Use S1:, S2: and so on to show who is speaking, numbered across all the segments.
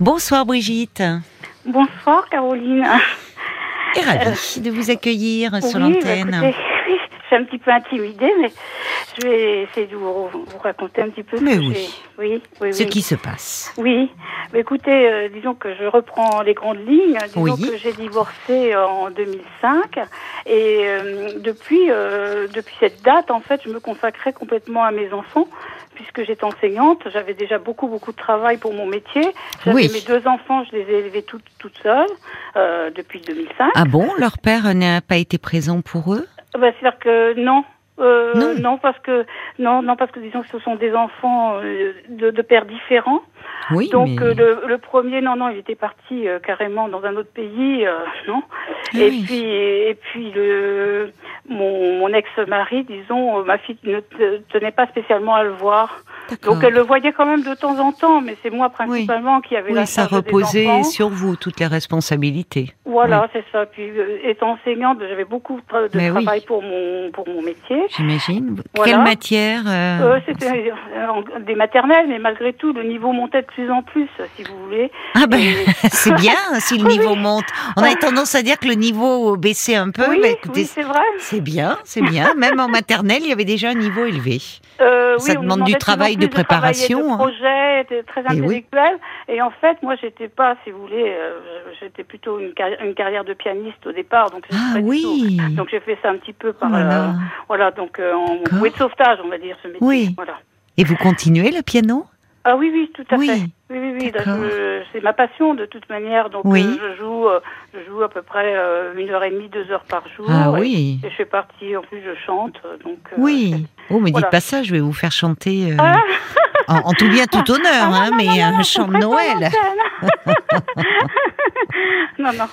S1: Bonsoir Brigitte.
S2: Bonsoir Caroline.
S1: Et ravie de vous accueillir sur
S2: Oui, bah,
S1: l'antenne.
S2: oui, je suis un petit peu intimidée, mais je vais essayer de vous, vous raconter un petit peu. ce
S1: Mais
S2: que
S1: oui.
S2: j'ai- Oui, oui,
S1: Ce
S2: oui.
S1: qui se passe.
S2: Oui, mais écoutez, euh, disons que je reprends les grandes lignes. Disons
S1: Oui.
S2: que j'ai divorcé en 2005 et euh, depuis euh, depuis cette date, en fait, je me consacrais complètement à mes enfants puisque j'étais enseignante. J'avais déjà beaucoup beaucoup de travail pour mon métier. J'avais
S1: Oui.
S2: mes deux enfants, je les ai élevés toutes toutes seules euh, depuis 2005.
S1: Ah bon, leur père n'a pas été présent pour eux?
S2: Bah, C'est-à-dire que non. Euh,
S1: Non.
S2: non. parce que non, non parce que disons que ce sont des enfants euh, de, de pères différents.
S1: Oui,
S2: Donc
S1: mais...
S2: euh, le, le premier, non, non, il était parti euh, carrément dans un autre pays, euh, non.
S1: Ah
S2: et puis et puis le mon, mon ex-mari, disons, euh, ma fille ne te- tenait pas spécialement à le voir. Donc elle le voyait quand même de temps en temps, mais c'est moi principalement qui avait la
S1: Oui, ça
S2: charge des
S1: reposait sur vous, toutes les responsabilités.
S2: Voilà, c'est ça. Puis euh, étant enseignante, j'avais beaucoup de,
S1: Mais
S2: travail pour mon pour mon métier.
S1: J'imagine.
S2: Voilà.
S1: Quelle matière euh,
S2: Euh, C'était des maternelles, mais malgré tout, le niveau montait de plus en plus, si vous voulez.
S1: Ah ben, c'est bien si le niveau monte. On a tendance à dire que le niveau baissait un peu.
S2: oui,
S1: mais
S2: c'est vrai.
S1: c'est bien, c'est bien. Même en maternelle, il y avait déjà un niveau élevé.
S2: Euh,
S1: Ça
S2: oui,
S1: demande du travail de préparation, hein.
S2: De projet, de- très
S1: Eh oui.
S2: intellectuel. Et en fait, moi, j'étais pas, si vous voulez, euh, j'étais plutôt une, carri- une carrière de pianiste au départ. Donc,
S1: Ah oui.
S2: tout. Donc, j'ai fait ça un petit peu par,
S1: Oh
S2: euh, voilà, donc euh, en
S1: D'accord.
S2: bouée de sauvetage, on va dire, ce métier.
S1: Oui.
S2: Voilà.
S1: Et vous continuez le piano?
S2: Ah oui, oui, tout à
S1: Oui.
S2: fait. Oui, oui, oui. je- C'est ma passion de toute manière. Donc,
S1: Oui.
S2: euh, je joue, euh, je joue à peu près euh, une heure et demie, deux heures par jour.
S1: Ah
S2: Et-
S1: oui.
S2: Et je fais partie, en plus, je chante. euh, Donc. euh,
S1: Oui. Oh, mais dites pas ça, je vais vous faire chanter euh,
S2: Ah.
S1: en, en tout bien, tout honneur,
S2: Ah, non,
S1: hein,
S2: non,
S1: mais un chant de Noël.
S2: non, non.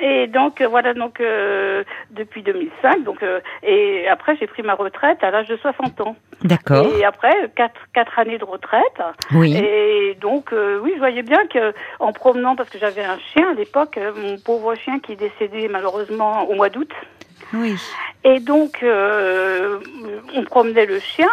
S2: Et donc, euh, voilà, donc, euh, depuis 2005, donc, euh, et après, j'ai pris ma retraite à l'âge de 60 ans.
S1: D'accord.
S2: Et après, quatre, quatre années de retraite.
S1: Oui.
S2: Et donc, euh, oui, je voyais bien que, en promenant, parce que j'avais un chien à l'époque, euh, mon pauvre chien qui est décédé malheureusement au mois d'août.
S1: Oui.
S2: Et donc, euh, on promenait le chien.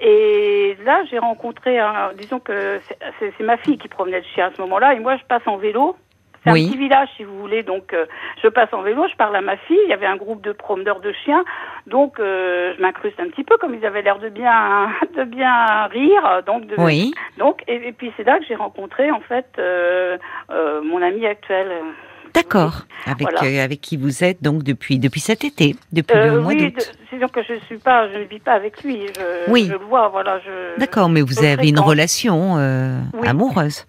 S2: Et là, j'ai rencontré un. Disons que c'est ma fille qui promenait le chien à ce moment-là. Et moi, je passe en vélo. C'est
S1: Oui.
S2: un petit village, si vous voulez. Donc, euh, je passe en vélo, je parle à ma fille. Il y avait un groupe de promeneurs de chiens. Donc, euh, je m'incruste un petit peu, comme ils avaient l'air de bien, de bien rire. Donc, de,
S1: Oui.
S2: donc et, et puis, c'est là que j'ai rencontré, en fait, euh, mon ami actuel.
S1: D'accord. Avec,
S2: Voilà.
S1: euh, avec qui vous êtes donc depuis, depuis cet été, depuis
S2: Euh,
S1: le mois
S2: oui,
S1: d'août.
S2: c'est sûr que je suis pas, je ne vis pas avec lui. Je,
S1: Oui.
S2: je le vois, voilà.
S1: D'accord, mais vous avez une relation euh,
S2: Oui.
S1: amoureuse.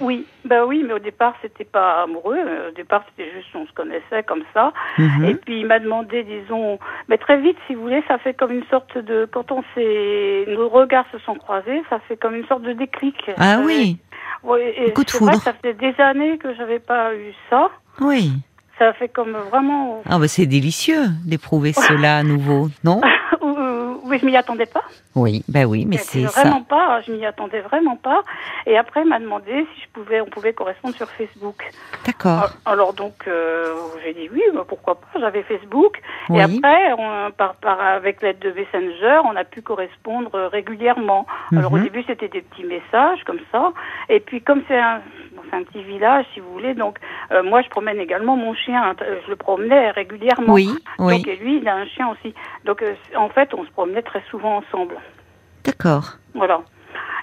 S2: Oui, ben oui, mais au départ c'était pas amoureux. euh, Au départ c'était juste on se connaissait comme ça.
S1: Mhm.
S2: Et puis il m'a demandé, disons, mais très vite, si vous voulez, ça fait comme une sorte de, quand on s'est, nos regards se sont croisés, ça fait comme une sorte de déclic.
S1: Ah
S2: Euh,
S1: oui,
S2: oui, et
S1: coup de
S2: vrai
S1: foudre.
S2: ça fait des années que j'avais pas eu ça.
S1: oui.
S2: Ça fait comme vraiment,
S1: Ah bah c'est délicieux d'éprouver cela à nouveau, non?
S2: Oui, je m'y attendais pas.
S1: Oui, bah oui, mais c'est
S2: vraiment
S1: ça.
S2: pas, je m'y attendais vraiment pas. Et après, il m'a demandé si je pouvais, on pouvait correspondre sur Facebook.
S1: D'accord.
S2: Alors donc, euh, j'ai dit oui, bah, pourquoi pas, j'avais Facebook.
S1: Oui.
S2: Et après, on, par, par, avec l'aide de Messenger, on a pu correspondre euh, régulièrement. Alors au
S1: Mhm.
S2: début, c'était des petits messages comme ça. Et puis comme c'est un, c'est un petit village, si vous voulez, donc euh, moi, je promène également mon chien. hein, Je le promenais régulièrement.
S1: Oui, oui.
S2: Donc et lui, il a un chien aussi. Donc euh, en fait, on se promenait très souvent ensemble.
S1: D'accord.
S2: Voilà.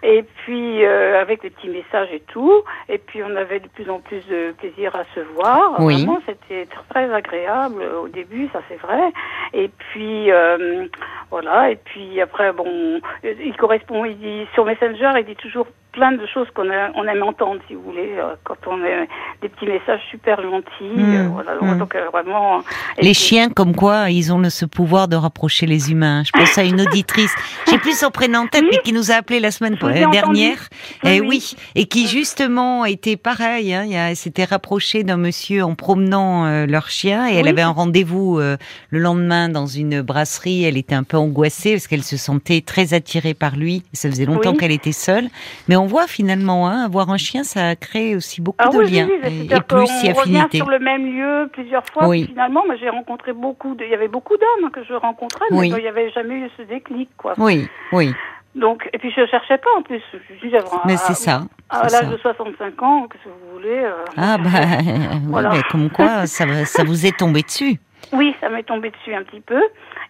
S2: Et puis euh, avec des petits messages et tout, et puis on avait de plus en plus de plaisir à se voir.
S1: Oui.
S2: Vraiment, c'était très agréable au début, ça c'est vrai. Et puis euh, voilà. Et puis après, bon, il correspond. Il dit sur Messenger, il dit toujours plein de choses qu'on on aime entendre, si vous voulez, euh, quand on a des petits messages super gentils.
S1: Mm,
S2: euh, voilà. Donc euh, vraiment.
S1: Les
S2: puis-
S1: chiens, comme quoi, ils ont le- ce pouvoir de rapprocher les humains. Je pense à une auditrice, j'ai plus son prénom en tête,
S2: Oui.
S1: mais qui nous a appelé la semaine
S2: Je entendu.
S1: dernière.
S2: Oui,
S1: Eh
S2: oui.
S1: oui, et qui justement était pareil. Hein, elle s'était rapprochée d'un monsieur en promenant euh, leur chien et elle avait un rendez-vous euh, le lendemain dans une brasserie. Elle était un peu angoissée parce qu'elle se sentait très attirée par lui. Ça faisait longtemps
S2: Oui.
S1: qu'elle était seule. Mais on voit finalement, hein, avoir un chien, ça crée aussi beaucoup
S2: Ah
S1: de liens et- et, plus si affinité.
S2: sur le même lieu plusieurs fois. Finalement, moi, j'ai rencontré beaucoup de, il y avait beaucoup d'hommes que je rencontrais, mais il n'y avait jamais eu ce déclic, quoi.
S1: Oui, oui.
S2: Donc, et puis je cherchais pas en plus. Je dis,
S1: Mais c'est ça.
S2: À l'âge de 65 ans, que vous voulez euh,
S1: Ah bah
S2: Voilà.
S1: mais comme quoi ça, vous est tombé dessus.
S2: Oui, ça m'est tombé dessus un petit peu.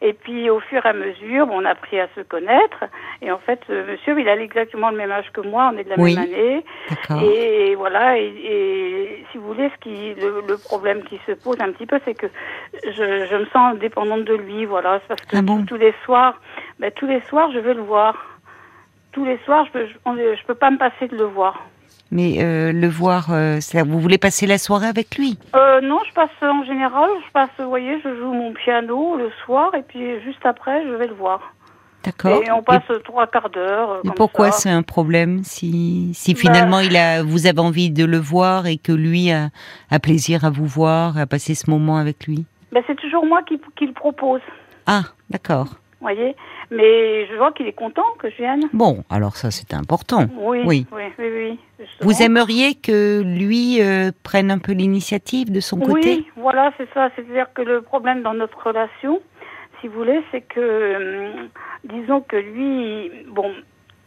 S2: Et puis au fur et à mesure, on a appris à se connaître. Et en fait, ce monsieur, il a exactement le même âge que moi, on est de la
S1: Oui.
S2: même année. Et voilà, et, et si vous voulez, ce qui, le, le problème qui se pose un petit peu, c'est que je, je me sens dépendante de lui, voilà. C'est parce que
S1: Ah bon?
S2: tous, les soirs, ben, tous les soirs, je vais le voir. Tous les soirs, je peux, je, on- je peux pas me passer de le voir.
S1: Mais euh, le voir, euh, c'est- vous voulez passer la soirée avec lui?
S2: Euh, non, je passe en général, je passe, vous voyez, je joue mon piano le soir et puis juste après, je vais le voir.
S1: D'accord.
S2: Et on passe trois quarts d'heure.
S1: pourquoi
S2: ça.
S1: c'est un problème si, si
S2: Bah-
S1: finalement il a, vous avez envie de le voir et que lui a, a plaisir à vous voir, à passer ce moment avec lui?
S2: Ben, C'est toujours moi qui, qui le propose,
S1: Ah, d'accord.
S2: Voyez. Mais je vois qu'il est content que je vienne.
S1: Bon, alors ça c'est important.
S2: Oui,
S1: Oui.
S2: oui, oui.
S1: Vous aimeriez que lui euh, prenne un peu l'initiative de son côté?
S2: Oui, voilà, c'est ça. C'est-à-dire que le problème dans notre relation, si vous voulez, c'est que, hum, disons que lui, bon,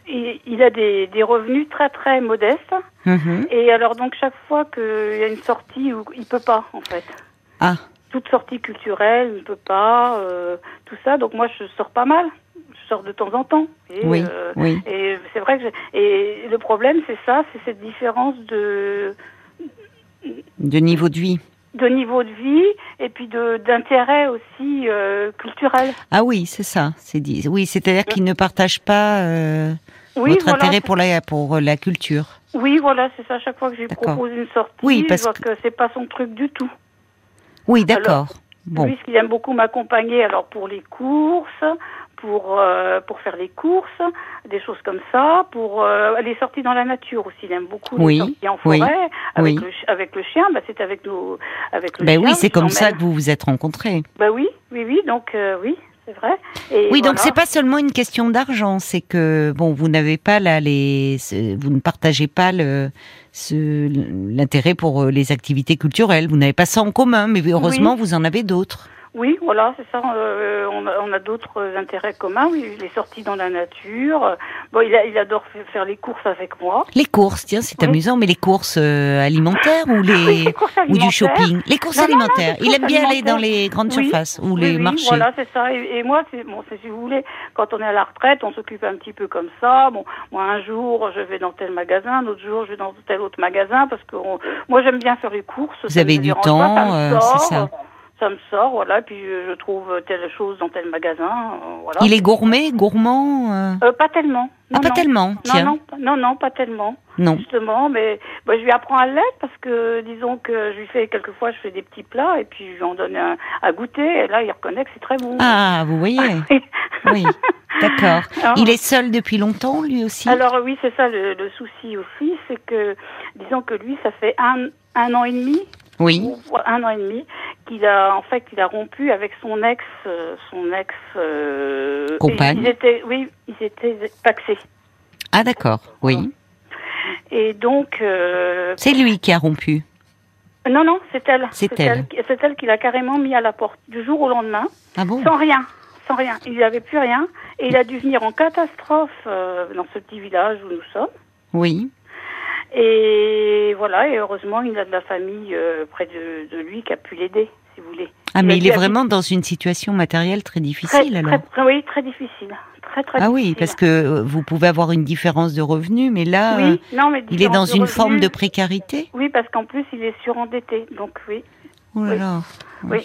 S2: il, il a des, des revenus très très modestes.
S1: Mhm.
S2: Et alors donc chaque fois qu'il y a une sortie il peut pas en fait.
S1: Ah,
S2: Toute sortie culturelle, il ne peut pas, euh, tout ça. Donc moi je sors pas mal. Je sors de temps en temps. Et,
S1: oui,
S2: euh,
S1: oui.
S2: et c'est vrai que j'ai- et le problème c'est ça, c'est cette différence de
S1: De niveau de vie.
S2: de niveau de vie et puis de d'intérêt aussi euh, culturel.
S1: Ah oui, c'est ça. C'est dit. Oui, c'est-à-dire qu'il ne partage pas euh,
S2: Oui,
S1: votre
S2: voilà,
S1: intérêt pour la pour la culture.
S2: Oui, voilà, c'est ça. Chaque fois que je lui
S1: D'accord.
S2: propose une sortie,
S1: Oui, parce
S2: je vois
S1: que-
S2: que, c'est pas son truc du tout.
S1: Oui, d'accord. Bon,
S2: Lui, ce qu'il aime beaucoup m'accompagner, alors pour les courses, pour euh, pour faire les courses, des choses comme ça, pour euh, les sorties dans la nature aussi. Il aime beaucoup
S1: Oui,
S2: les sorties en
S1: oui,
S2: forêt avec
S1: oui.
S2: le chi- avec le chien. Bah, c'est avec nos avec le
S1: ben
S2: chien.
S1: oui, c'est comme ça que vous vous êtes rencontrés.
S2: Bah oui, oui, oui. Donc euh, oui, c'est vrai. Et
S1: Oui, donc c'est pas seulement une question d'argent, c'est que bon, vous n'avez pas là les, vous ne partagez pas le, l'intérêt pour euh, les activités culturelles. Vous n'avez pas ça en commun, mais heureusement vous en avez d'autres.
S2: Oui, voilà, c'est ça. euh, on a, on a d'autres intérêts communs. Oui, les sorties dans la nature. Bon, il, a- il adore fa- faire les courses avec moi.
S1: Les courses, tiens, c'est
S2: Oui.
S1: amusant, mais les courses euh, alimentaires ou
S2: Oui,
S1: les
S2: courses
S1: ou du shopping, les courses
S2: Non, non, non,
S1: alimentaires. Il aime bien aller dans les grandes
S2: Oui,
S1: surfaces ou les marchés.
S2: Voilà, c'est ça. Et, et moi, c'est bon, si vous voulez, quand on est à la retraite, on s'occupe un petit peu comme ça. Bon, moi, un jour, je vais dans tel magasin, un autre jour, je vais dans tel autre magasin, parce que on- moi, j'aime bien faire les courses.
S1: Vous
S2: ça
S1: avez du temps, euh, c'est ça.
S2: Ça me sort, voilà. Puis je, trouve telle chose dans tel magasin, euh, voilà.
S1: Il est gourmet, gourmand. euh,
S2: Euh, pas tellement.
S1: Ah,
S2: Non,
S1: pas
S2: non.
S1: tellement,
S2: Non,
S1: tiens.
S2: non, pas- non, non, pas tellement.
S1: Non.
S2: Justement, mais bah, je lui apprends à l'être parce que, disons que je lui fais quelquefois, je fais des petits plats et puis je lui en donne un, à goûter et là, il reconnaît que c'est très bon.
S1: Ah, vous voyez. Oui, d'accord. Il est seul depuis longtemps, lui aussi?
S2: Alors oui, c'est ça le, le souci aussi, c'est que, disons que lui, ça fait un, un an et demi,
S1: Oui.
S2: ou un an et demi, qu'il a, en fait, qu'il a rompu avec son ex, euh, son ex. euh,
S1: Compagne.
S2: Ils étaient, oui, ils étaient paxés.
S1: Ah, d'accord. Oui.
S2: Et donc. euh,
S1: C'est lui qui a rompu.
S2: Non, non, c'est elle.
S1: C'est elle.
S2: C'est elle qui l'a carrément mis à la porte du jour au lendemain,
S1: Ah bon?
S2: Sans rien, sans rien. Il n'avait plus rien et il a dû venir en catastrophe euh, dans ce petit village où nous sommes.
S1: Oui.
S2: Et voilà, et heureusement, il a de la famille euh, près de, de lui qui a pu l'aider, si vous voulez.
S1: Ah, mais il est vraiment dans une situation matérielle très
S2: très,
S1: difficile, alors.
S2: très, oui, très difficile, très très
S1: Ah
S2: difficile.
S1: oui, parce que euh, vous pouvez avoir une différence de revenus, mais là,
S2: oui, non, mais
S1: il est dans une forme de précarité.
S2: Oui, parce qu'en plus, il est surendetté, donc oui.
S1: Oh là
S2: Oui.
S1: là.
S2: Oui.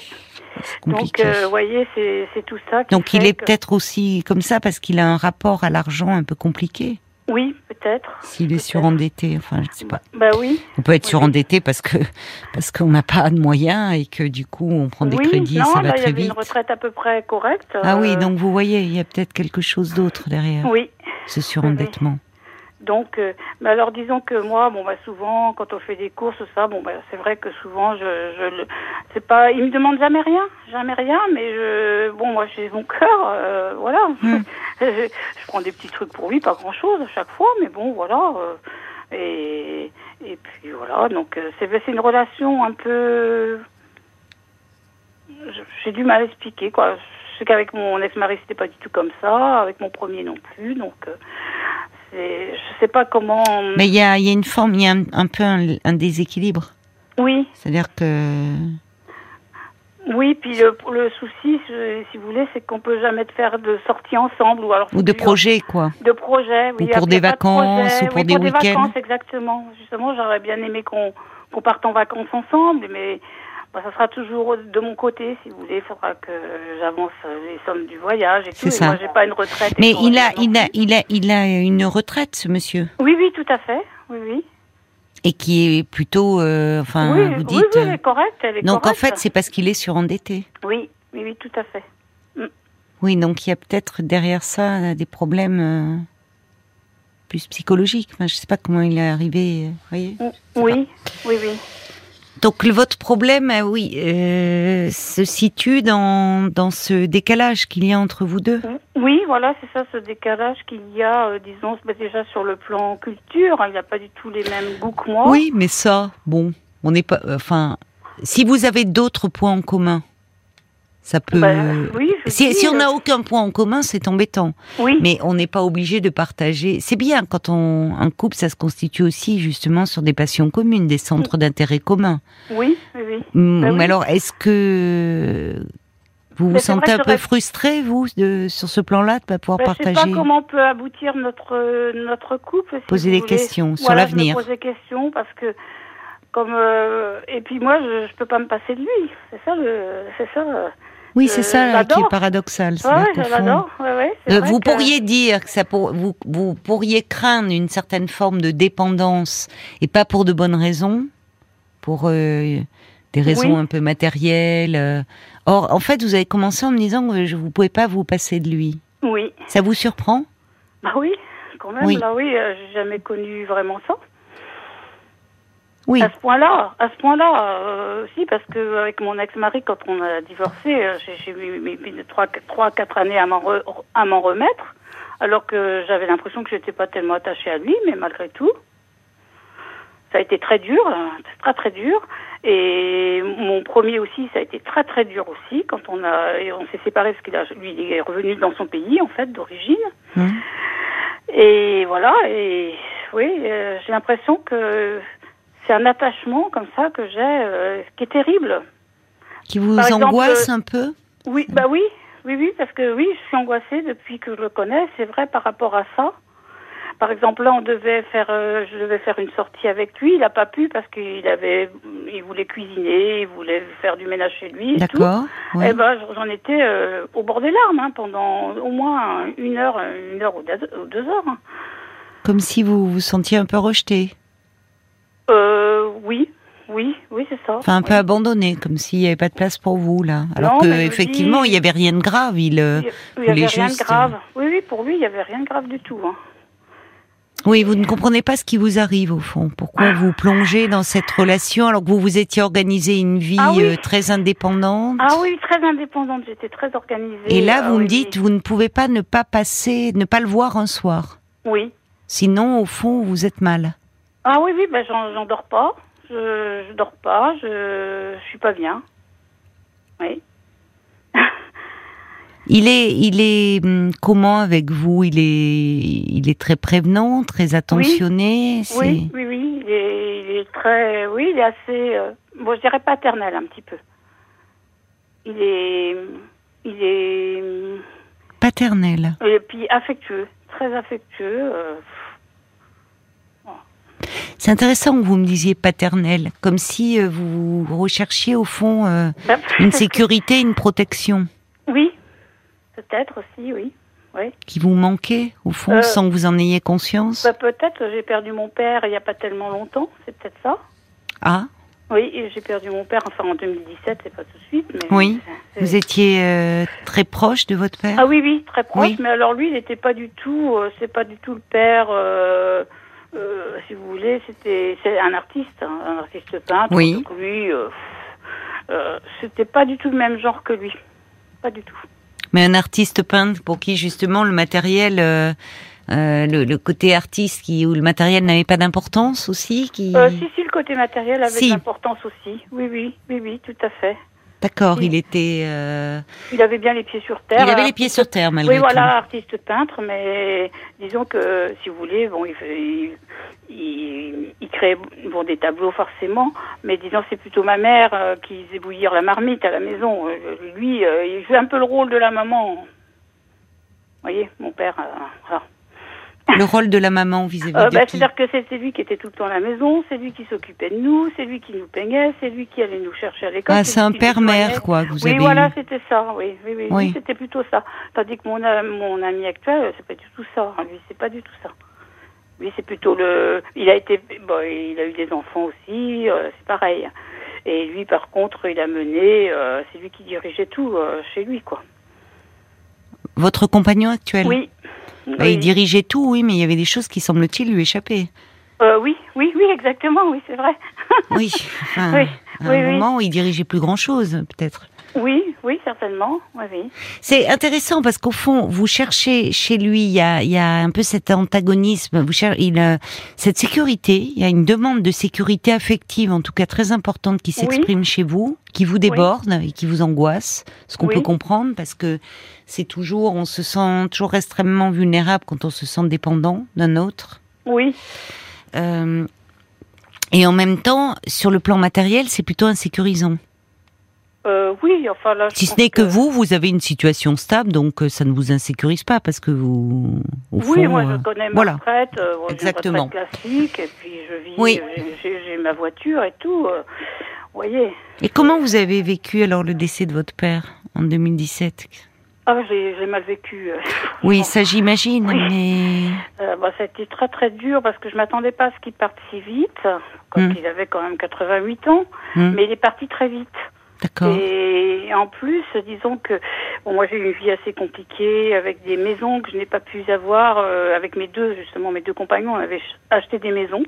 S2: Donc, euh, vous voyez, c'est tout ça. qui
S1: Donc il est
S2: que-
S1: peut-être aussi comme ça parce qu'il a un rapport à l'argent un peu compliqué.
S2: Oui, peut-être.
S1: S'il est surendetté, enfin, je sais pas.
S2: Bah oui.
S1: On peut être
S2: Oui.
S1: surendetté parce que parce qu'on n'a pas de moyens et que du coup on prend des
S2: oui,
S1: crédits,
S2: non,
S1: ça
S2: là,
S1: va
S2: y
S1: très
S2: avait
S1: vite.
S2: une retraite à peu près correcte.
S1: Ah oui,
S2: euh,
S1: donc vous voyez, il y a peut-être quelque chose d'autre derrière
S2: Oui.
S1: ce surendettement.
S2: Donc, euh, mais alors disons que moi, bon bah souvent, quand on fait des courses, ça, bon bah c'est vrai que souvent, je, je le, c'est pas, il me demande jamais rien, jamais rien, mais je, bon moi j'ai mon cœur, euh, voilà,
S1: Hmm.
S2: je, je prends des petits trucs pour lui, pas grand chose à chaque fois, mais bon voilà, euh, et et puis voilà, donc euh, c'est c'est une relation un peu, je- j'ai du mal à expliquer quoi. sais qu'avec mon ex-mari, c'était pas du tout comme ça, avec mon premier non plus, donc euh, je sais pas comment.
S1: Mais il y a, il y a une forme, il y a un, un peu un, un déséquilibre.
S2: Oui,
S1: C'est-à-dire que
S2: oui, puis le, le souci, je- si vous voulez, c'est qu'on peut jamais te faire de sortie ensemble ou alors.
S1: ou de projets quoi.
S2: De projets, oui.
S1: Ou pour des
S2: de
S1: vacances, ou pour
S2: Oui,
S1: des
S2: pour des
S1: week-ends.
S2: vacances, exactement. Justement, j'aurais bien aimé qu'on qu'on parte en vacances ensemble, mais bah, ça sera toujours de mon côté, si vous voulez. Il faudra que j'avance les sommes du voyage et tout.
S1: C'est
S2: Et
S1: ça.
S2: moi, j'ai pas une retraite.
S1: Mais il a, il a, il a, il a une retraite, ce monsieur.
S2: Oui, oui, tout à fait. Oui, oui.
S1: et qui est plutôt, euh, enfin,
S2: oui,
S1: vous dites.
S2: oui, elle
S1: euh,
S2: est correcte. Elle est
S1: donc en fait, c'est parce qu'il est surendetté.
S2: Oui, oui, oui, tout à fait.
S1: Oui, donc il y a peut-être derrière ça euh, des problèmes euh, plus psychologiques. Enfin, je sais pas comment il est arrivé. euh, voyez.
S2: Oui, oui, oui.
S1: Donc votre problème, euh, oui, euh, se situe dans dans ce décalage qu'il y a entre vous deux.
S2: Oui, voilà, c'est ça, ce décalage qu'il y a, euh, disons, bah, déjà sur le plan culture. hein, il n'a pas du tout les mêmes goûts que moi.
S1: Oui, mais ça, bon, on n'est pas. Enfin, si vous avez d'autres points en commun, ça peut.
S2: Bah, oui,
S1: si, on
S2: euh,
S1: n'a aucun point en commun, c'est embêtant.
S2: Oui,
S1: Mais on n'est pas obligé de partager. C'est bien quand on un couple, ça se constitue aussi justement sur des passions communes, des centres d'intérêt communs.
S2: oui, oui, oui.
S1: Mm,
S2: Bah
S1: mais
S2: oui.
S1: alors, est-ce que vous vous
S2: Mais
S1: sentez un peu frustré, vous, de, sur ce plan-là, de pas pouvoir
S2: Bah, je sais
S1: partager
S2: pas comment peut aboutir notre euh, notre couple. si
S1: Poser des
S2: voulez.
S1: questions sur
S2: Voilà,
S1: l'avenir.
S2: Je me pose des questions parce que comme euh, et puis moi je, je peux pas me passer de lui. C'est ça c'est ça. Euh,
S1: Oui, c'est ça qui
S2: l'adore.
S1: est paradoxal.
S2: Ouais. Ouais, ouais, c'est
S1: euh, vous
S2: que-
S1: pourriez dire que ça pour, vous, vous pourriez craindre une certaine forme de dépendance et pas pour de bonnes raisons, pour euh, des raisons
S2: Oui.
S1: un peu matérielles. euh. Or, en fait, vous avez commencé en me disant que je vous pouvez pas vous passer de lui.
S2: Oui.
S1: Ça vous surprend?
S2: Bah oui, quand même.
S1: Oui.
S2: Là oui, euh, j'ai jamais connu vraiment ça.
S1: Oui.
S2: À ce point-là, à ce point-là, euh, si, parce que avec mon ex-mari, quand on a divorcé, euh, j'ai- mis trois, trois, quatre années à m'en re- à m'en remettre, alors que j'avais l'impression que j'étais pas tellement attachée à lui, mais malgré tout, ça a été très dur, très très dur. Et mon premier aussi, ça a été très très dur aussi quand on a, et on s'est séparés parce qu'il a, lui, il est revenu dans son pays en fait d'origine.
S1: Hum.
S2: Et voilà, et oui, euh, j'ai l'impression que c'est un attachement comme ça que j'ai, euh, qui est terrible.
S1: Qui vous
S2: Par
S1: angoisse
S2: euh,
S1: un peu
S2: Oui, bah oui, oui, oui, parce que oui, je suis angoissée depuis que je le connais, c'est vrai par rapport à ça. Par exemple, là, on devait faire, euh, je devais faire une sortie avec lui. Il n'a pas pu parce qu'il avait, il voulait cuisiner, il voulait faire du ménage chez lui. et.
S1: D'accord. oui.
S2: Eh ben, j'en étais euh, au bord des larmes hein, pendant au moins une heure, une heure ou deux, heures. hein.
S1: Comme si vous vous sentiez un peu rejeté,
S2: Euh, oui, oui, oui, c'est ça.
S1: enfin un peu
S2: Oui.
S1: abandonné, comme s'il n'y avait pas de place pour vous là. Alors
S2: Non,
S1: que effectivement,
S2: dis-
S1: il y avait rien de grave. Il, euh,
S2: Il n'y
S1: voulait
S2: avait rien de grave. Oui, oui, pour lui, il n'y avait rien de grave du tout. hein.
S1: Oui, vous ne comprenez pas ce qui vous arrive au fond. Pourquoi vous plongez dans cette relation alors que vous vous étiez organisé une vie
S2: Ah oui.
S1: euh, très indépendante?
S2: Ah oui, très indépendante, j'étais très organisée.
S1: Et là,
S2: Ah
S1: vous me
S2: oui,
S1: dites, vous ne pouvez pas ne pas passer, ne pas le voir un soir?
S2: Oui.
S1: Sinon, au fond, vous êtes mal.
S2: Ah oui, oui, ben j'en j'en dors pas. Je, je dors pas, je, je suis pas bien. Oui.
S1: Il est, il est hum, comment avec vous? Il est, il est très prévenant, très attentionné.
S2: Oui, oui, oui, il est, il est très, oui, il est assez, euh, bon, je dirais paternel un petit peu. Il est, il est,
S1: Paternel.
S2: et puis affectueux, très affectueux. euh,
S1: C'est intéressant que vous me disiez paternel, comme si euh, vous recherchiez au fond euh, une sécurité, une protection
S2: Oui, peut-être aussi, oui. Oui.
S1: qui vous manquait au fond,
S2: Euh,
S1: sans que vous en ayez conscience.
S2: Bah, peut-être, j'ai perdu mon père il n'y a pas tellement longtemps, c'est peut-être ça.
S1: Ah,
S2: Oui, j'ai perdu mon père, enfin en 2017, c'est pas tout de suite, mais.
S1: Oui. vous étiez euh, très proche de votre père.
S2: Ah oui, oui, très proche,
S1: Oui.
S2: mais alors lui, il n'était pas du tout, euh, c'est pas du tout le père, euh, euh, si vous voulez, c'était c'est un artiste, hein, un artiste peintre.
S1: Oui.
S2: Donc lui, euh, euh, c'était pas du tout le même genre que lui. Pas du tout.
S1: Mais un artiste peintre pour qui justement le matériel, euh, le, le côté artiste qui où le matériel n'avait pas d'importance aussi, qui.
S2: Euh, si, si, le côté matériel avait
S1: Si.
S2: l'importance aussi. Oui, oui, oui, oui, tout à fait.
S1: D'accord, il était. Euh,
S2: il avait bien les pieds sur terre.
S1: Il avait les pieds sur terre, malgré
S2: tout. Oui, voilà, artiste peintre, mais disons que, si vous voulez, bon, il, il, il crée bon, des tableaux forcément, mais disons c'est plutôt ma mère euh, qui faisait bouillir la marmite à la maison. Euh, lui, il joue un peu le rôle de la maman. Vous voyez, mon père, voilà.
S1: Le rôle de la maman vis-à-vis
S2: euh,
S1: de bah,
S2: C'est-à-dire que c'était lui qui était tout le temps à la maison, c'est lui qui s'occupait de nous, c'est lui qui nous peignait, c'est lui qui allait nous chercher à l'école.
S1: Ah, c'est un père-mère, quoi, que vous
S2: oui,
S1: avez
S2: voilà, c'était ça, oui, oui, oui, oui. c'était plutôt ça. Tandis que mon, mon ami actuel, c'est pas du tout ça, hein. lui, c'est pas du tout ça. Lui, c'est plutôt le... Il a été... Bon, il a eu des enfants aussi, euh, c'est pareil. Et lui, par contre, il a mené... Euh, c'est lui qui dirigeait tout euh, chez lui, quoi.
S1: Votre compagnon actuel?
S2: Oui.
S1: Bah, il dirigeait tout, oui, mais il y avait des choses qui, semble-t-il, lui échappaient.
S2: Euh, oui, oui, oui, exactement, oui, c'est vrai.
S1: oui, enfin, à un moment, il dirigeait plus grand-chose, peut-être.
S2: Oui, oui, certainement. Oui, oui.
S1: C'est intéressant parce qu'au fond, vous cherchez chez lui, il y a, il y a un peu cet antagonisme. Vous cherchez, il a cette sécurité. Il y a une demande de sécurité affective, en tout cas très importante, qui s'exprime chez vous, qui vous déborde et qui vous angoisse. Ce qu'on peut comprendre parce que c'est toujours, on se sent toujours extrêmement vulnérable quand on se sent dépendant d'un autre.
S2: Oui.
S1: Euh, et en même temps, sur le plan matériel, c'est plutôt insécurisant.
S2: Euh, oui, enfin là.
S1: Si ce n'est que, vous, vous avez une situation stable, donc euh, ça ne vous insécurise pas parce que vous.
S2: oui, moi je connais ma
S1: voilà.
S2: retraite,
S1: Exactement.
S2: Une retraite classique, et puis je vis, oui. j'ai ma voiture et tout. voyez.
S1: Et comment vous avez vécu alors le décès de votre père en 2017
S2: ah, j'ai mal vécu.
S1: oui, ça j'imagine, mais...
S2: Euh, bah, ça a été très très dur parce que je m'attendais pas à ce qu'il parte si vite, quand hmm. il avait quand même 88 ans, hmm. mais il est parti très vite.
S1: D'accord.
S2: Et en plus, disons que bon, moi j'ai eu une vie assez compliquée avec des maisons que je n'ai pas pu avoir euh, avec mes deux justement mes deux compagnons. On avait acheté des maisons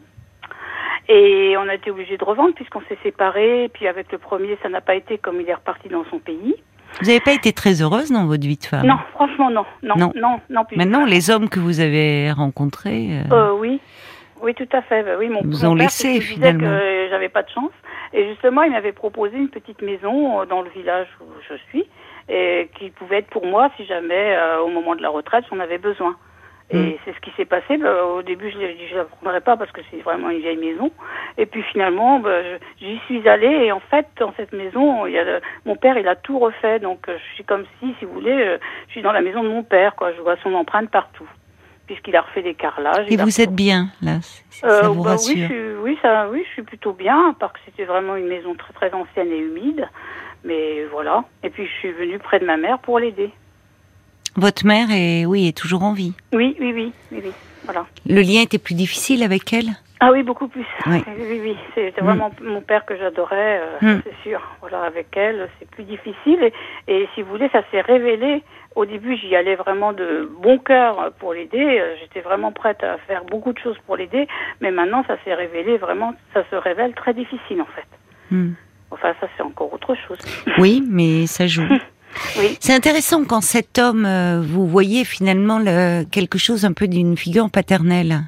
S2: et on a été obligé de revendre puisqu'on s'est séparés. Puis avec le premier, ça n'a pas été comme il est reparti dans son pays.
S1: Vous n'avez pas été très heureuse dans votre vie de femme?
S2: Non, franchement non, non, non, non. non
S1: Maintenant, les hommes que vous avez rencontrés.
S2: Euh... Euh, oui, oui, tout à fait. Bah oui, mon,
S1: vous ont laissé finalement.
S2: que j'avais pas de chance. Et justement, il m'avait proposé une petite maison euh, dans le village où je suis, et qui pouvait être pour moi si jamais, euh, au moment de la retraite, j'en avais besoin. Et mm. c'est ce qui s'est passé. Bah, au début, je ne la prendrais pas parce que c'est vraiment une vieille maison. Et puis finalement, bah, j'y suis allée. Et en fait, dans cette maison, il y a mon père, il a tout refait. Donc, euh, je suis comme si, si vous voulez, je suis dans la maison de mon père. Quoi. Je vois son empreinte partout puisqu'il a refait des carrelages.
S1: Et vous êtes bien là ça
S2: euh,
S1: vous
S2: bah
S1: rassure.
S2: oui, je, oui, ça, oui, je suis plutôt bien, parce que c'était vraiment une maison très très ancienne et humide. Mais voilà. Et puis je suis venue près de ma mère pour l'aider.
S1: Votre mère est, oui, est toujours en vie.
S2: Oui, oui, oui, oui, oui. Voilà.
S1: Le lien était plus difficile avec elle?
S2: Ah oui, beaucoup plus. Oui, oui, oui. C'était vraiment mm. mon père que j'adorais, euh, mm. c'est sûr. Voilà, avec elle, c'est plus difficile. Et, et, si vous voulez, ça s'est révélé au début, j'y allais vraiment de bon cœur pour l'aider. Euh, j'étais vraiment prête à faire beaucoup de choses pour l'aider. Mais maintenant, ça s'est révélé vraiment, ça se révèle très difficile en fait. Hmm. Enfin, ça c'est encore autre chose.
S1: Oui, mais ça joue.
S2: oui.
S1: C'est intéressant quand cet homme, euh, vous voyez finalement le, quelque chose un peu d'une figure paternelle.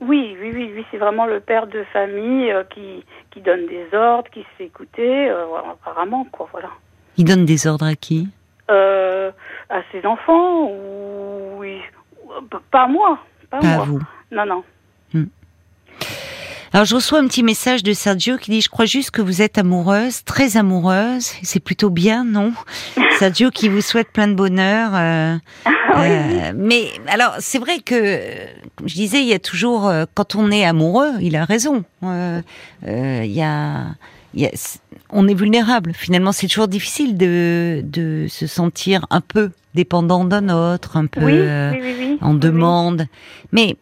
S2: Oui, oui, oui, oui, c'est vraiment le père de famille euh, qui, qui donne des ordres, qui se fait écouter, apparemment, quoi, voilà.
S1: Il donne des ordres à qui?
S2: Euh, à ses enfants ou pas moi, pas, moi.
S1: vous.
S2: Non, non.
S1: Hmm. Alors je reçois un petit message de Sergio qui dit je crois juste que vous êtes amoureuse, très amoureuse, c'est plutôt bien, non? Sergio qui vous souhaite plein de bonheur. Euh, euh, mais alors c'est vrai que je disais il y a toujours euh, quand on est amoureux, il a raison. Il y a on est vulnérable. Finalement, c'est toujours difficile de, de se sentir un peu dépendant d'un autre, un peu
S2: euh,
S1: en demande. Mais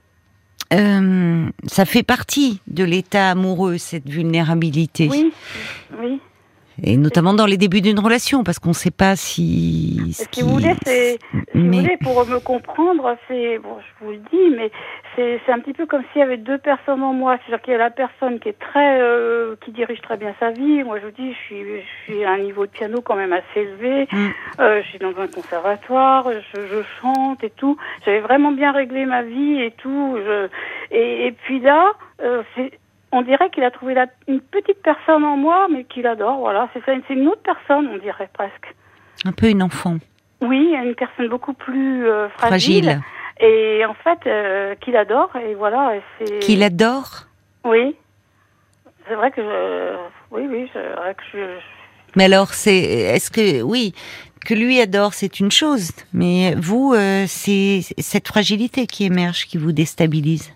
S1: euh, ça fait partie de l'état amoureux, cette vulnérabilité.
S2: Oui, oui.
S1: Et notamment dans les débuts d'une relation, parce qu'on ne sait pas si.
S2: Si vous voulez, c'est, voulez, pour me comprendre, c'est bon, je vous le dis, mais c'est, c'est un petit peu comme s'il y avait deux personnes en moi. C'est-à-dire qu'il y a la personne qui est très, euh, qui dirige très bien sa vie. Moi, je vous dis, je suis, je suis à un niveau de piano quand même assez élevé. Mm. Euh, je suis dans un conservatoire, je, je chante et tout. J'avais vraiment bien réglé ma vie et tout. Je, et, et puis là, euh, c'est on dirait qu'il a trouvé la, une petite personne en moi, mais qu'il adore. Voilà, c'est ça, c'est une autre personne, on dirait presque.
S1: Un peu une enfant.
S2: Oui, une personne beaucoup plus euh, fragile.
S1: Fragile.
S2: Et en fait, euh, qu'il adore. Et voilà, c'est.
S1: Qu'il adore.
S2: Oui. C'est vrai que je... oui, oui, c'est vrai que je.
S1: Mais alors, c'est, est-ce que, oui, que lui adore, c'est une chose, mais vous, euh, c'est cette fragilité qui émerge, qui vous déstabilise.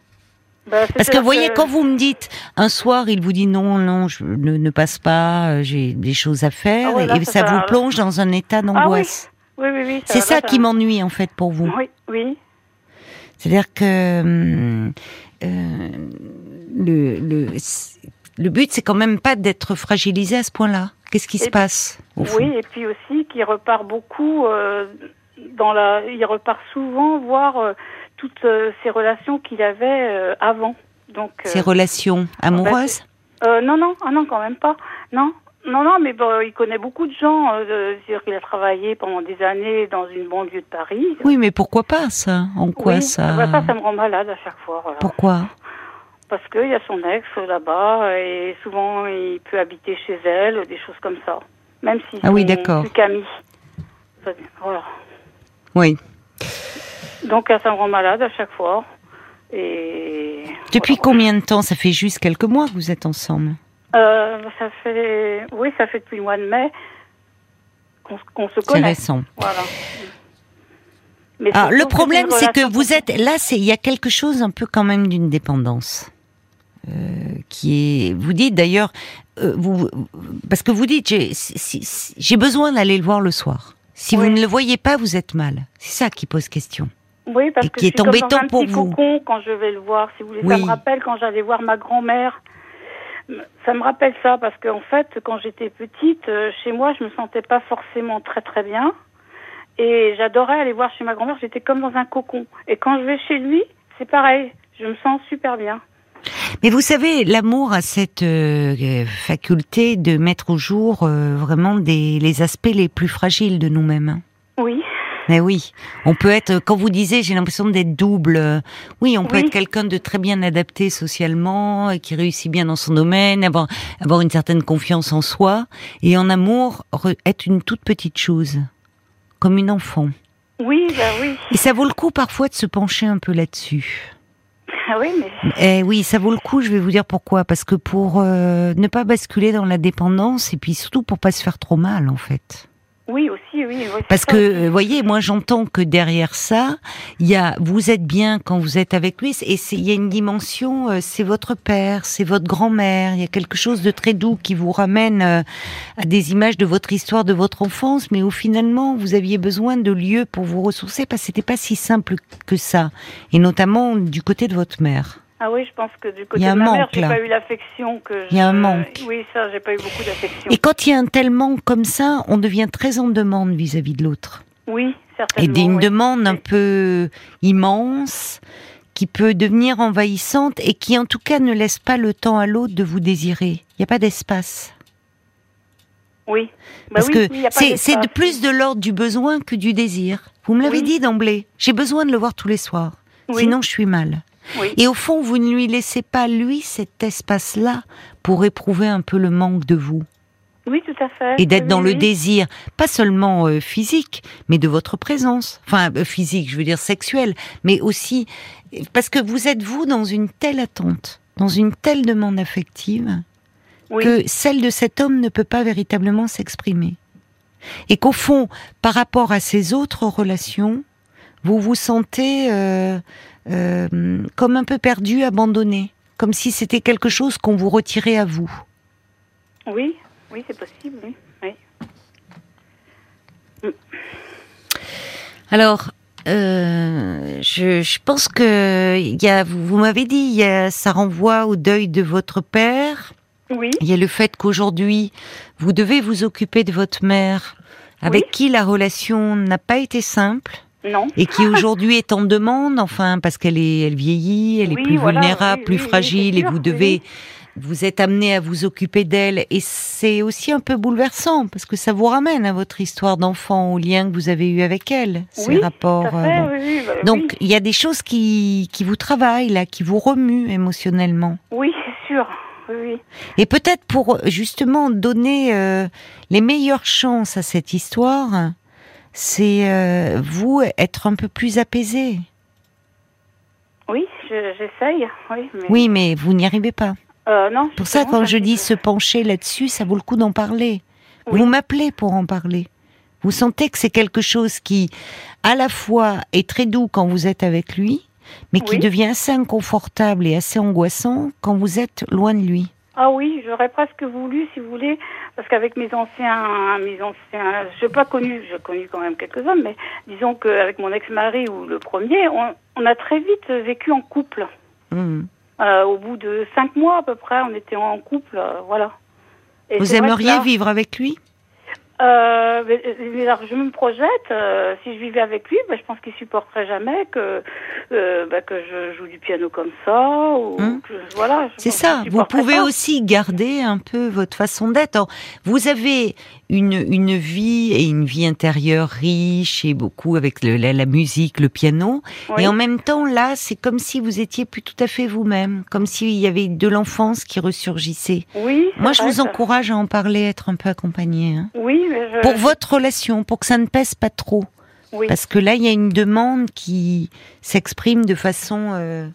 S2: Bah,
S1: Parce que vous voyez, quand vous me dites un soir, il vous dit non, non, je ne, ne passe pas, euh, j'ai des choses à faire,
S2: Ah là,
S1: et
S2: ça
S1: ça vous plonge dans un état
S2: Ah oui.
S1: d'angoisse.
S2: Oui, oui, oui.
S1: C'est ça qui m'ennuie en fait pour vous.
S2: Oui, oui.
S1: C'est-à-dire que hum, euh, le, le, le but, c'est quand même pas d'être fragilisé à ce point-là. Qu'est-ce qui se passe au fond?
S2: Oui, et puis aussi qu'il repart beaucoup euh, dans la. Il repart souvent voir euh, toutes euh, ces relations qu'il avait euh, avant. Donc. euh,
S1: Ces relations amoureuses
S2: euh, non, non, ah non, quand même pas. Non, non, non, mais bon, il connaît beaucoup de gens. Euh, C'est-à-dire qu'il a travaillé pendant des années dans une banlieue de Paris.
S1: Oui, mais pourquoi pas ça? En quoi
S2: oui,
S1: ça
S2: bah, ça, ça me rend malade à chaque fois. Voilà.
S1: Pourquoi?
S2: Parce qu'il y a son ex là-bas et souvent il peut habiter chez elle, des choses comme ça. Même si
S1: Ah oui, d'accord.
S2: Voilà.
S1: Oui.
S2: Donc ça me rend malade à chaque fois. Et
S1: Depuis
S2: voilà.
S1: combien de temps? Ça fait juste quelques mois que vous êtes ensemble.
S2: Euh, Ça fait, oui, ça fait depuis le mois de mai qu'on qu'on se
S1: C'est
S2: connaît.
S1: récent.
S2: Voilà. Mais
S1: Alors, le
S2: c'est
S1: problème, c'est que vous êtes là. C'est il y a quelque chose un peu quand même d'une dépendance euh, qui est. Vous dites d'ailleurs, euh, vous parce que vous dites j'ai si- si- si- j'ai besoin d'aller le voir le soir. Si vous ne le voyez pas, vous êtes mal. C'est ça qui pose question.
S2: Oui, parce que
S1: qui
S2: je
S1: est
S2: suis comme dans
S1: embêtant
S2: un
S1: pour
S2: petit
S1: vous.
S2: cocon quand je vais le voir, si vous voulez.
S1: Oui.
S2: Ça me rappelle quand j'allais voir ma grand-mère. Ça me rappelle ça parce qu'en fait, quand j'étais petite, euh, chez moi, je me sentais pas forcément très très bien. Et j'adorais aller voir chez ma grand-mère, j'étais comme dans un cocon. Et quand je vais chez lui, c'est pareil, je me sens super bien.
S1: Mais vous savez, l'amour a cette euh, euh, faculté de mettre au jour euh, vraiment des, les aspects les plus fragiles de nous-mêmes. Mais oui, on peut être, quand vous disiez, j'ai l'impression d'être double. euh, Oui, on peut
S2: Oui.
S1: être quelqu'un de très bien adapté socialement, et qui réussit bien dans son domaine, avoir, avoir une certaine confiance en soi, et en amour, re- être une toute petite chose, comme une enfant.
S2: oui, bah oui.
S1: Et ça vaut le coup parfois de se pencher un peu là-dessus.
S2: Ah oui, mais
S1: Eh oui, ça vaut le coup. Je vais vous dire pourquoi. Parce que pour euh, ne pas basculer dans la dépendance, et puis surtout pour pas se faire trop mal, en fait.
S2: Oui aussi, oui. oui,
S1: Parce
S2: ça
S1: que,
S2: aussi.
S1: euh, voyez, moi j'entends que derrière ça, il y a, vous êtes bien quand vous êtes avec lui, et c'est- il y a une dimension, euh, c'est votre père, c'est votre grand-mère, il y a quelque chose de très doux qui vous ramène euh, à des images de votre histoire, de votre enfance, mais où finalement vous aviez besoin de lieux pour vous ressourcer, parce que c'était pas si simple que ça, et notamment du côté de votre mère.
S2: Ah oui, je pense que du côté de ma mère,
S1: manque,
S2: j'ai
S1: là.
S2: pas eu l'affection que.
S1: Il y a un manque.
S2: Oui, ça, j'ai pas eu beaucoup d'affection.
S1: Et quand il y a un tel manque comme ça, on devient très en demande vis-à-vis de l'autre.
S2: Oui,
S1: Et
S2: certainement.
S1: d'une
S2: oui.
S1: demande un peu immense, qui peut devenir envahissante et qui en tout cas ne laisse pas le temps à l'autre de vous désirer. Il n'y a pas d'espace.
S2: Oui. Bah
S1: Parce
S2: oui,
S1: que c'est de plus de l'ordre du besoin que du désir. Vous me l'avez dit d'emblée. J'ai besoin de le voir tous les soirs. Sinon, je suis mal.
S2: Oui.
S1: Et au fond, vous ne lui laissez pas, lui, cet espace-là pour éprouver un peu le manque de vous.
S2: Oui, tout à fait.
S1: et d'être
S2: Oui,
S1: dans
S2: oui,
S1: le désir, pas seulement euh, physique, mais de votre présence. Enfin, euh, physique, je veux dire sexuelle, mais aussi parce que vous êtes vous dans une telle attente, dans une telle demande affective,
S2: Oui.
S1: que celle de cet homme ne peut pas véritablement s'exprimer. Et qu'au fond, par rapport à ces autres relations, vous vous sentez euh, euh, comme un peu perdu, abandonné, comme si c'était quelque chose qu'on vous retirait à vous.
S2: Oui, oui, c'est possible, oui. oui.
S1: Alors, euh, je, je pense que il y a, vous, vous m'avez dit, il y a, ça renvoie au deuil de votre père.
S2: Oui,
S1: Il y a le fait qu'aujourd'hui, vous devez vous occuper de votre mère, avec
S2: Oui.
S1: qui la relation n'a pas été simple
S2: non.
S1: et qui aujourd'hui est en demande, enfin parce qu'elle est, elle vieillit, elle est plus
S2: voilà,
S1: vulnérable,
S2: oui,
S1: plus
S2: oui,
S1: fragile, et vous devez, vous êtes amené à vous occuper d'elle, et c'est aussi un peu bouleversant parce que ça vous ramène à votre histoire d'enfant, au lien que vous avez eu avec elle, ces rapports. Euh,
S2: bah,
S1: Donc il y a des choses qui, qui vous travaillent là, qui vous remuent émotionnellement.
S2: Oui, c'est sûr. oui, oui.
S1: Et peut-être pour justement donner euh, les meilleures chances à cette histoire, c'est euh, vous être un peu plus apaisé.
S2: Oui, je- j'essaye, oui. Mais...
S1: Oui, mais vous n'y arrivez pas.
S2: Euh, non.
S1: Pour ça, quand je dis se pencher là-dessus, ça vaut le coup d'en parler.
S2: Oui.
S1: Vous m'appelez pour en parler. Vous sentez que c'est quelque chose qui, à la fois, est très doux quand vous êtes avec lui, mais qui
S2: Oui.
S1: devient assez inconfortable et assez angoissant quand vous êtes loin de lui.
S2: Ah oui, j'aurais presque voulu, si vous voulez, parce qu'avec mes anciens, mes anciens, je n'ai pas connu, j'ai connu quand même quelques hommes, mais disons qu'avec mon ex-mari ou le premier, on, on a très vite vécu en couple.
S1: Hmm.
S2: Euh, au bout de cinq mois à peu près, on était en couple, euh, voilà. Et
S1: Vous aimeriez
S2: là,
S1: vivre avec lui?
S2: Euh, mais alors, je me projette, euh, si je vivais avec lui, bah, je pense qu'il supporterait jamais que, euh, bah, que je joue du piano comme ça. Ou
S1: Hum.
S2: que, voilà,
S1: C'est ça. Vous pouvez
S2: pas.
S1: aussi garder un peu votre façon d'être. Vous avez une, une vie et une vie intérieure riche et beaucoup avec le- la, la musique, le piano.
S2: Oui.
S1: Et en même temps, là, c'est comme si vous étiez plus tout à fait vous-même, comme s'il y avait de l'enfance qui ressurgissait.
S2: Oui,
S1: Moi, je
S2: vrai,
S1: vous encourage à en parler, à être un peu accompagné. hein.
S2: Oui, je...
S1: Pour votre relation, pour que ça ne pèse pas trop.
S2: Oui.
S1: Parce que là, il y a une demande qui s'exprime de façon euh,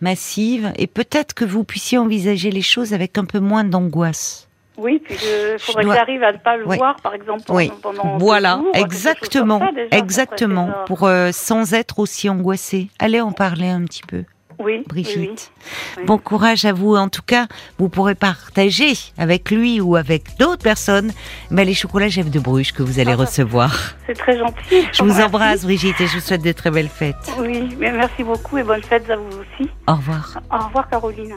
S1: massive et peut-être que vous puissiez envisager les choses avec un peu moins d'angoisse.
S2: Oui, puis il faudrait
S1: dois-
S2: que j'arrive à ne pas le voir, par exemple, pendant,
S1: Oui,
S2: pendant
S1: voilà,
S2: jours,
S1: exactement,
S2: ça, déjà, ça
S1: exactement, pour euh, sans être aussi angoissé. Allez en parler un petit peu,
S2: Oui,
S1: Brigitte.
S2: oui, oui.
S1: Bon courage à vous. En tout cas, vous pourrez partager avec lui ou avec d'autres personnes ben, les chocolats Jeff de Bruges que vous allez
S2: Ah, bah.
S1: recevoir.
S2: C'est très gentil.
S1: Je vous embrasse, Brigitte, et je vous souhaite de très belles fêtes.
S2: Oui, mais merci beaucoup et bonnes fêtes à vous aussi.
S1: Au revoir.
S2: Au revoir, Caroline.